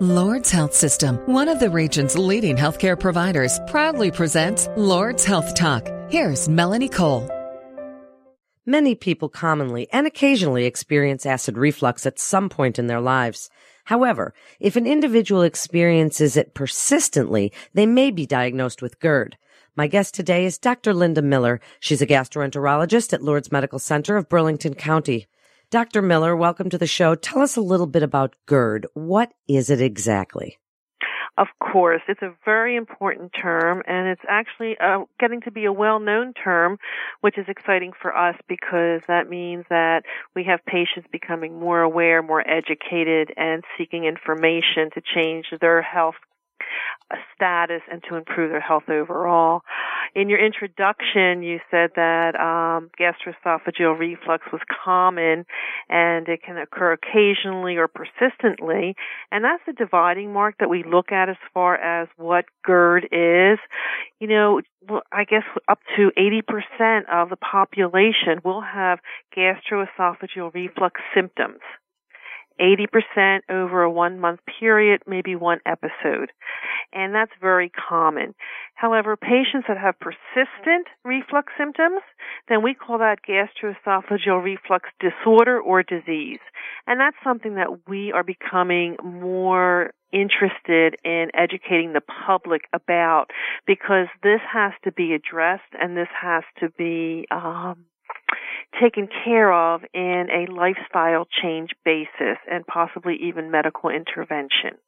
Lourdes Health System, one of the region's leading healthcare providers, proudly presents Lourdes Health Talk. Here's Melanie Cole. Many people commonly and occasionally experience acid reflux at some point in their lives. However, if an individual experiences it persistently, they may be diagnosed with GERD. My guest today is Dr. Linda Miller. She's a gastroenterologist at Lourdes Medical Center of Burlington County. Dr. Miller, welcome to the show. Tell us a little bit about GERD. What is it exactly? Of course, it's a very important term, and it's actually uh, getting to be a well-known term, which is exciting for us because that means that we have patients becoming more aware, more educated, and seeking information to change their health status and to improve their health overall. In your introduction, you said that um, gastroesophageal reflux was common and it can occur occasionally or persistently, and that's the dividing mark that we look at as far as what GERD is. You know, I guess up to 80% of the population will have gastroesophageal reflux symptoms. 80% over a one month period, maybe one episode. And that's very common. However, patients that have persistent reflux symptoms, then we call that gastroesophageal reflux disorder or disease. And that's something that we are becoming more interested in educating the public about because this has to be addressed and this has to be um, taken care of in a lifestyle change basis and possibly even medical intervention.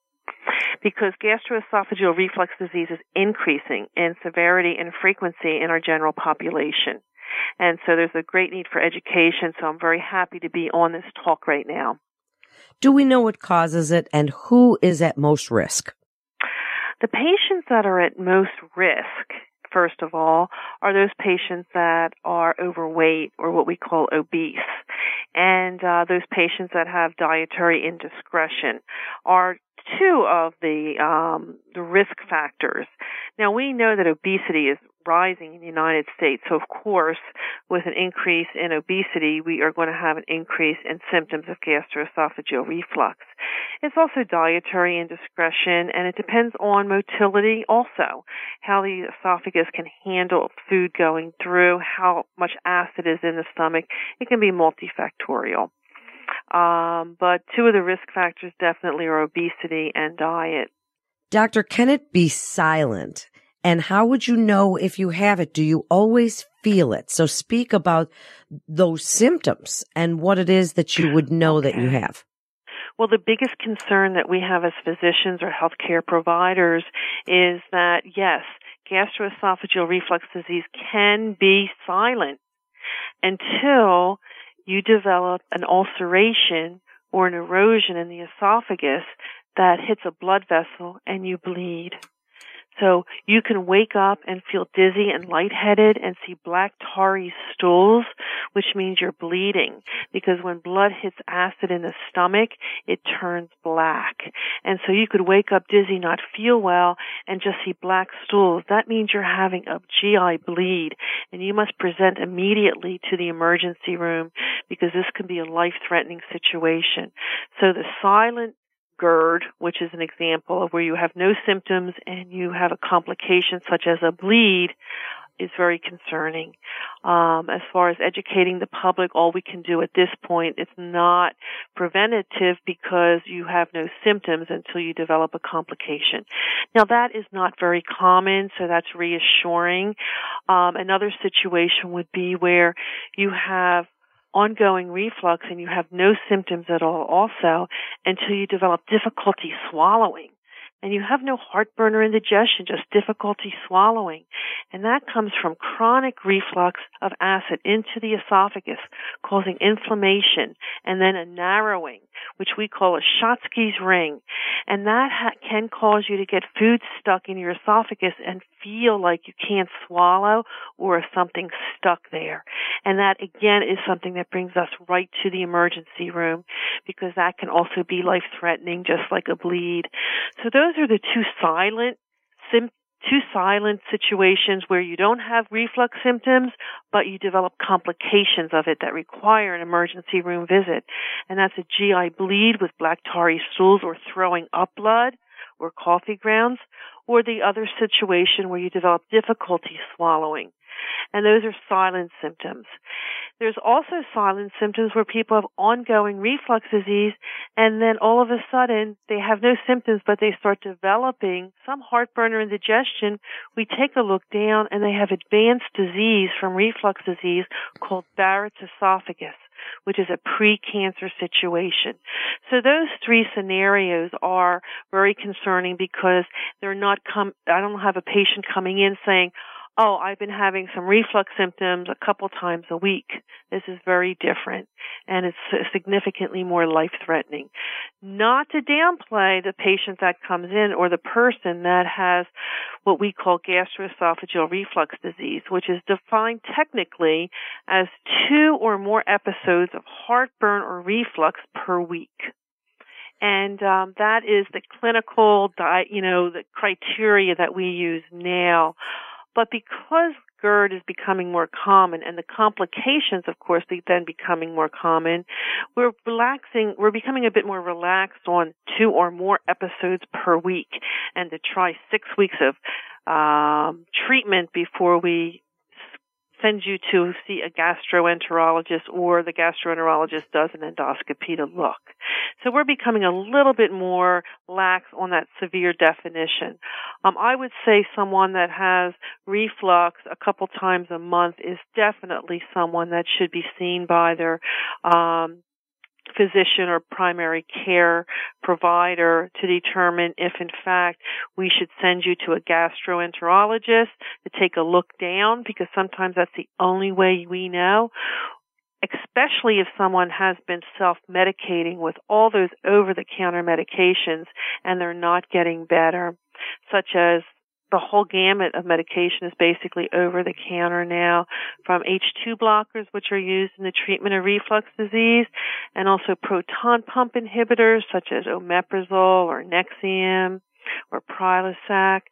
Because gastroesophageal reflux disease is increasing in severity and frequency in our general population. And so there's a great need for education, so I'm very happy to be on this talk right now. Do we know what causes it and who is at most risk? The patients that are at most risk first of all, are those patients that are overweight or what we call obese. And uh, those patients that have dietary indiscretion are two of the um, the risk factors. Now we know that obesity is rising in the United States. So of course, with an increase in obesity, we are going to have an increase in symptoms of gastroesophageal reflux. It's also dietary indiscretion and it depends on motility also, how the esophagus can handle food going through, how much acid is in the stomach. It can be multifactorial. Um, but two of the risk factors definitely are obesity and diet. Doctor, can it be silent? And how would you know if you have it? Do you always feel it? So speak about those symptoms and what it is that you would know that you have. Well, the biggest concern that we have as physicians or healthcare providers is that yes, gastroesophageal reflux disease can be silent until you develop an ulceration or an erosion in the esophagus that hits a blood vessel and you bleed. So you can wake up and feel dizzy and lightheaded and see black tarry stools, which means you're bleeding because when blood hits acid in the stomach, it turns black. And so you could wake up dizzy, not feel well, and just see black stools. That means you're having a GI bleed and you must present immediately to the emergency room because this can be a life-threatening situation. So the silent GERD, which is an example of where you have no symptoms and you have a complication such as a bleed, is very concerning. Um, as far as educating the public, all we can do at this point is not preventative because you have no symptoms until you develop a complication. Now that is not very common, so that's reassuring. Um, another situation would be where you have ongoing reflux and you have no symptoms at all also until you develop difficulty swallowing and you have no heartburn or indigestion, just difficulty swallowing. And that comes from chronic reflux of acid into the esophagus, causing inflammation and then a narrowing, which we call a Schatzki's ring. And that ha- can cause you to get food stuck in your esophagus and feel like you can't swallow or if something's stuck there. And that again is something that brings us right to the emergency room because that can also be life threatening just like a bleed. So those are the two silent two silent situations where you don't have reflux symptoms, but you develop complications of it that require an emergency room visit. And that's a GI bleed with black tarry stools or throwing up blood or coffee grounds, or the other situation where you develop difficulty swallowing. And those are silent symptoms. There's also silent symptoms where people have ongoing reflux disease and then all of a sudden they have no symptoms but they start developing some heartburn or indigestion. We take a look down and they have advanced disease from reflux disease called Barrett's esophagus which is a pre-cancer situation. So those three scenarios are very concerning because they're not come, I don't have a patient coming in saying, oh, I've been having some reflux symptoms a couple times a week. This is very different and it's significantly more life threatening. Not to downplay the patient that comes in or the person that has what we call gastroesophageal reflux disease, which is defined technically as two or more episodes of heartburn or reflux per week and um, that is the clinical, di- you know, the criteria that we use now. But because GERD is becoming more common and the complications, of course, then becoming more common, we're relaxing, we're becoming a bit more relaxed on two or more episodes per week and to try six weeks of um, treatment before we send you to see a gastroenterologist or the gastroenterologist does an endoscopy to look. So we're becoming a little bit more lax on that severe definition. Um, I would say someone that has reflux a couple times a month is definitely someone that should be seen by their um, physician or primary care provider to determine if in fact we should send you to a gastroenterologist to take a look down because sometimes that's the only way we know especially if someone has been self-medicating with all those over-the-counter medications and they're not getting better, such as the whole gamut of medication is basically over the counter now from H2 blockers, which are used in the treatment of reflux disease, and also proton pump inhibitors such as omeprazole or Nexium or Prilosec,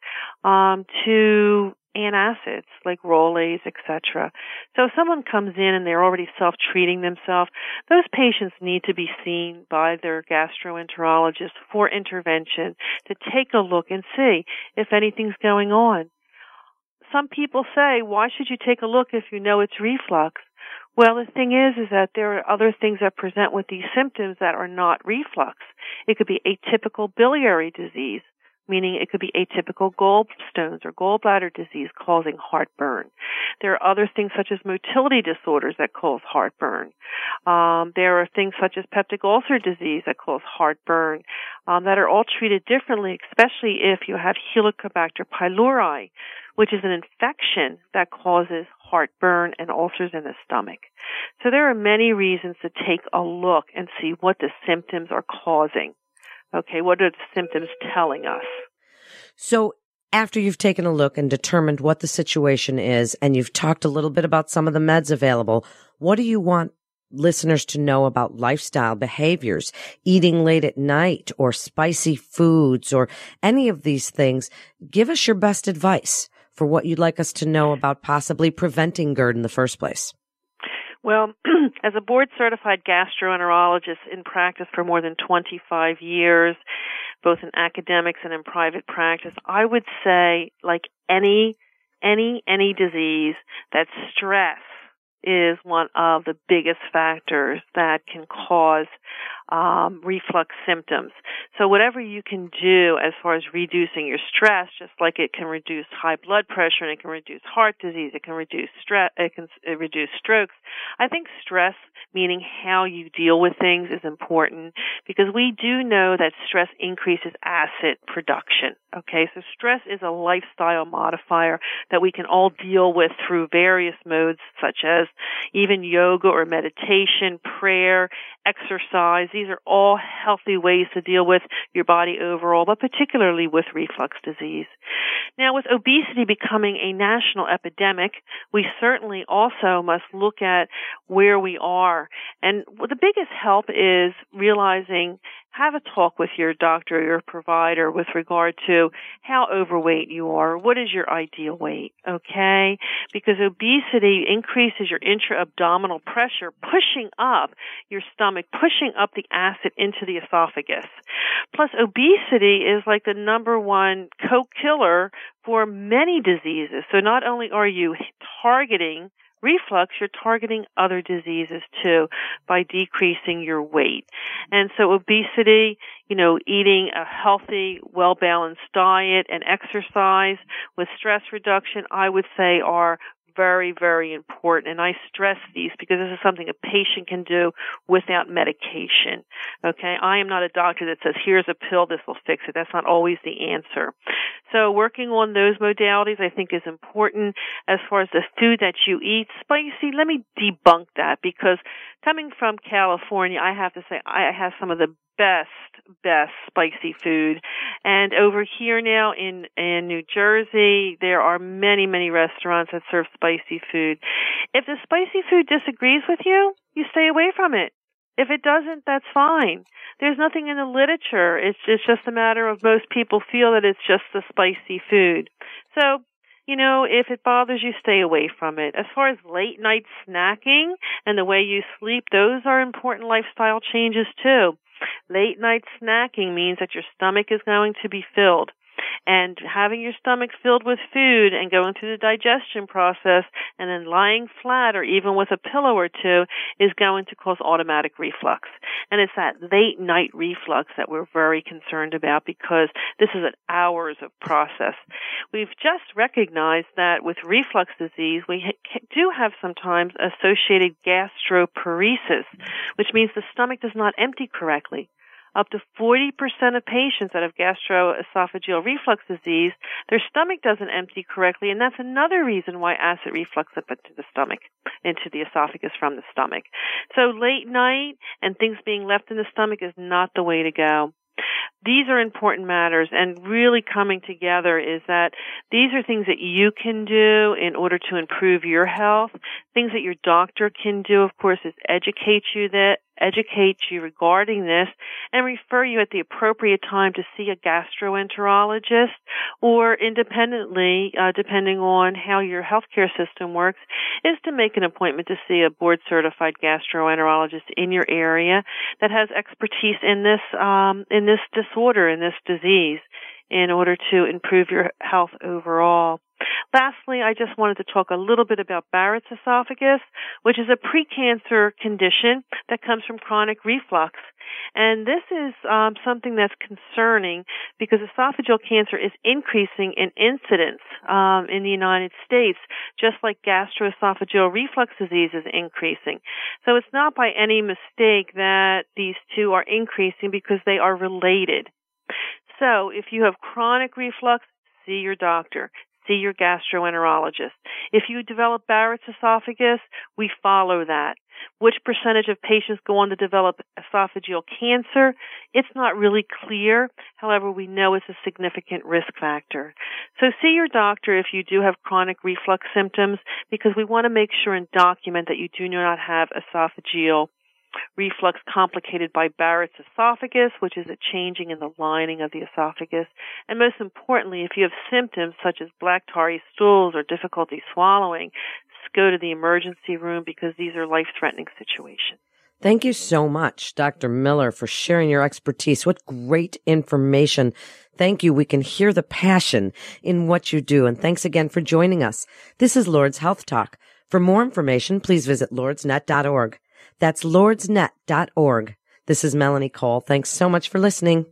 um, to antacids like Rolaids, etc. So if someone comes in and they're already self-treating themselves, those patients need to be seen by their gastroenterologist for intervention to take a look and see if anything's going on. Some people say, why should you take a look if you know it's reflux? Well, the thing is, is that there are other things that present with these symptoms that are not reflux. It could be atypical biliary disease meaning it could be atypical gallstones or gallbladder disease causing heartburn. There are other things such as motility disorders that cause heartburn. Um, there are things such as peptic ulcer disease that cause heartburn um, that are all treated differently, especially if you have Helicobacter pylori, which is an infection that causes heartburn and ulcers in the stomach. So there are many reasons to take a look and see what the symptoms are causing. Okay, what are the symptoms telling us? So after you've taken a look and determined what the situation is and you've talked a little bit about some of the meds available, what do you want listeners to know about lifestyle behaviors, eating late at night or spicy foods or any of these things? Give us your best advice for what you'd like us to know about possibly preventing GERD in the first place. Well, as a board certified gastroenterologist in practice for more than 25 years, both in academics and in private practice, I would say like any any any disease that stress is one of the biggest factors that can cause um, reflux symptoms. So whatever you can do as far as reducing your stress, just like it can reduce high blood pressure and it can reduce heart disease, it can reduce stress, it can reduce strokes. I think stress, meaning how you deal with things, is important because we do know that stress increases acid production. Okay, so stress is a lifestyle modifier that we can all deal with through various modes such as even yoga or meditation, prayer, exercise. These are all healthy ways to deal with your body overall, but particularly with reflux disease. Now, with obesity becoming a national epidemic, we certainly also must look at where we are. And the biggest help is realizing have a talk with your doctor or your provider with regard to how overweight you are. What is your ideal weight? Okay? Because obesity increases your intra-abdominal pressure, pushing up your stomach, pushing up the acid into the esophagus. Plus, obesity is like the number one co-killer for many diseases. So not only are you targeting reflux, you're targeting other diseases too by decreasing your weight. And so obesity, you know, eating a healthy, well-balanced diet and exercise with stress reduction, I would say are very, very important. And I stress these because this is something a patient can do without medication. Okay. I am not a doctor that says, here's a pill, this will fix it. That's not always the answer. So working on those modalities I think is important. As far as the food that you eat, spicy, let me debunk that because coming from California, I have to say I have some of the best, best spicy food. And over here now in, in New Jersey, there are many, many restaurants that serve spicy food. If the spicy food disagrees with you, you stay away from it. If it doesn't, that's fine. There's nothing in the literature. It's, it's just a matter of most people feel that it's just the spicy food. So you know, if it bothers you, stay away from it. As far as late night snacking and the way you sleep, those are important lifestyle changes too. Late night snacking means that your stomach is going to be filled and having your stomach filled with food and going through the digestion process and then lying flat or even with a pillow or two is going to cause automatic reflux. And it's that late night reflux that we're very concerned about because this is an hours of process. We've just recognized that with reflux disease, we do have sometimes associated gastroparesis, which means the stomach does not empty correctly up to 40% of patients that have gastroesophageal reflux disease, their stomach doesn't empty correctly, and that's another reason why acid reflux up into the stomach, into the esophagus from the stomach. So late night and things being left in the stomach is not the way to go. These are important matters and really coming together is that these are things that you can do in order to improve your health. Things that your doctor can do, of course, is educate you that educate you regarding this and refer you at the appropriate time to see a gastroenterologist or independently, uh, depending on how your healthcare system works, is to make an appointment to see a board certified gastroenterologist in your area that has expertise in this, um, in this disorder, in this disease in order to improve your health overall. Lastly, I just wanted to talk a little bit about Barrett's esophagus, which is a precancer condition that comes from chronic reflux. And this is um, something that's concerning because esophageal cancer is increasing in incidence um, in the United States, just like gastroesophageal reflux disease is increasing. So it's not by any mistake that these two are increasing because they are related. So if you have chronic reflux, see your doctor see your gastroenterologist. If you develop Barrett's esophagus, we follow that. Which percentage of patients go on to develop esophageal cancer? It's not really clear. However, we know it's a significant risk factor. So see your doctor if you do have chronic reflux symptoms because we want to make sure and document that you do not have esophageal reflux complicated by Barrett's esophagus, which is a changing in the lining of the esophagus. And most importantly, if you have symptoms such as black tarry stools or difficulty swallowing, go to the emergency room because these are life-threatening situations. Thank you so much, Dr. Miller, for sharing your expertise. What great information. Thank you. We can hear the passion in what you do. And thanks again for joining us. This is Lourdes Health Talk. For more information, please visit lourdesnet.org. That's lourdesnet.org. This is Melanie Cole. Thanks so much for listening.